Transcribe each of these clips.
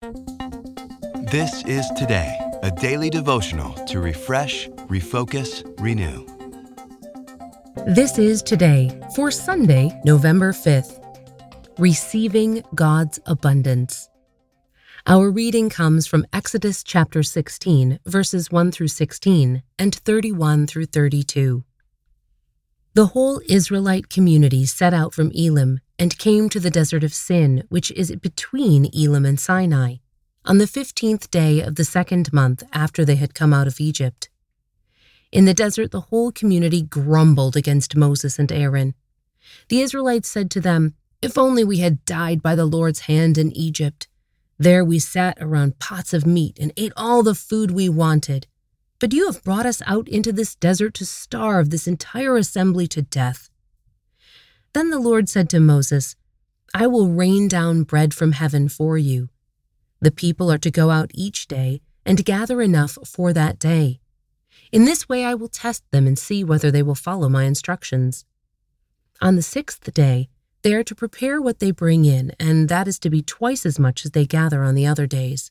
This is Today, a daily devotional to refresh, refocus, renew. This is Today for Sunday, November 5th. Receiving God's Abundance. Our reading comes from Exodus chapter 16, verses 1 through 16 and 31 through 32. The whole Israelite community set out from Elim and came to the desert of Sin, which is between Elim and Sinai, on the fifteenth day of the second month after they had come out of Egypt. In the desert, the whole community grumbled against Moses and Aaron. The Israelites said to them, If only we had died by the Lord's hand in Egypt. There we sat around pots of meat and ate all the food we wanted. But you have brought us out into this desert to starve this entire assembly to death. Then the Lord said to Moses, I will rain down bread from heaven for you. The people are to go out each day and gather enough for that day. In this way I will test them and see whether they will follow my instructions. On the sixth day, they are to prepare what they bring in, and that is to be twice as much as they gather on the other days.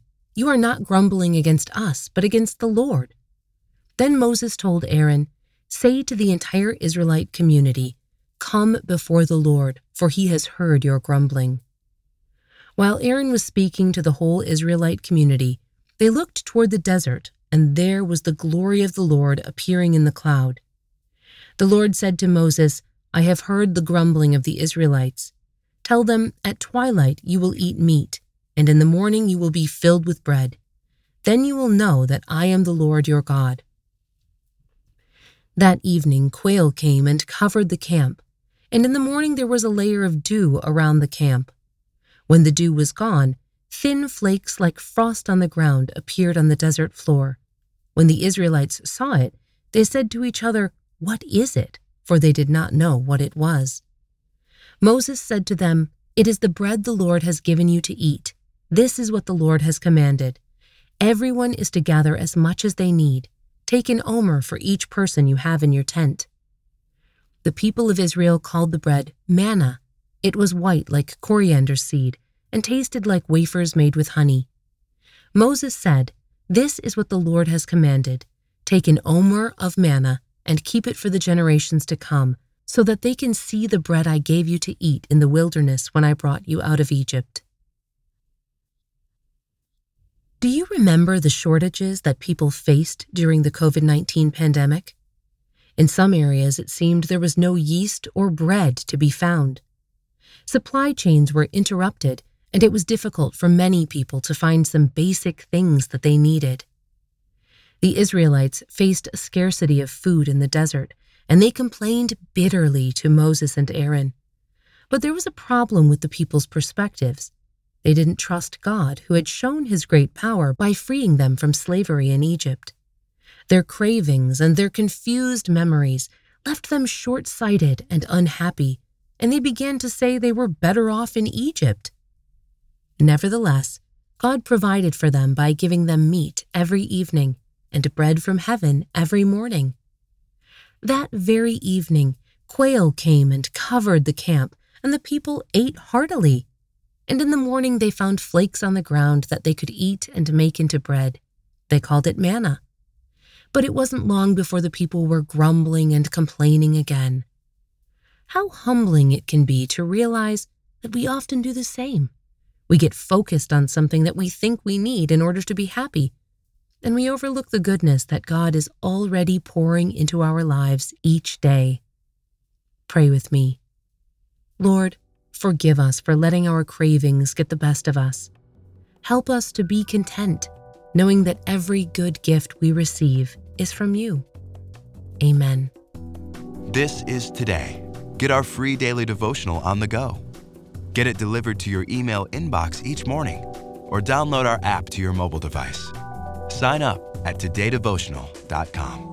You are not grumbling against us, but against the Lord. Then Moses told Aaron, Say to the entire Israelite community, Come before the Lord, for he has heard your grumbling. While Aaron was speaking to the whole Israelite community, they looked toward the desert, and there was the glory of the Lord appearing in the cloud. The Lord said to Moses, I have heard the grumbling of the Israelites. Tell them, At twilight you will eat meat, and in the morning you will be filled with bread. Then you will know that I am the Lord your God. That evening quail came and covered the camp, and in the morning there was a layer of dew around the camp. When the dew was gone, thin flakes like frost on the ground appeared on the desert floor. When the Israelites saw it, they said to each other, What is it? For they did not know what it was. Moses said to them, It is the bread the Lord has given you to eat. This is what the Lord has commanded. Everyone is to gather as much as they need. Take an omer for each person you have in your tent. The people of Israel called the bread manna. It was white like coriander seed and tasted like wafers made with honey. Moses said, This is what the Lord has commanded. Take an omer of manna and keep it for the generations to come, so that they can see the bread I gave you to eat in the wilderness when I brought you out of Egypt. Do you remember the shortages that people faced during the COVID 19 pandemic? In some areas, it seemed there was no yeast or bread to be found. Supply chains were interrupted, and it was difficult for many people to find some basic things that they needed. The Israelites faced a scarcity of food in the desert, and they complained bitterly to Moses and Aaron. But there was a problem with the people's perspectives. They didn't trust God, who had shown his great power by freeing them from slavery in Egypt. Their cravings and their confused memories left them short sighted and unhappy, and they began to say they were better off in Egypt. Nevertheless, God provided for them by giving them meat every evening and bread from heaven every morning. That very evening, quail came and covered the camp, and the people ate heartily. And in the morning they found flakes on the ground that they could eat and make into bread. They called it manna. But it wasn't long before the people were grumbling and complaining again. How humbling it can be to realize that we often do the same. We get focused on something that we think we need in order to be happy, and we overlook the goodness that God is already pouring into our lives each day. Pray with me. Lord, forgive us for letting our cravings get the best of us. Help us to be content knowing that every good gift we receive is from you. Amen. This is Today. Get our free daily devotional on the go. Get it delivered to your email inbox each morning or download our app to your mobile device. Sign up at todaydevotional.com.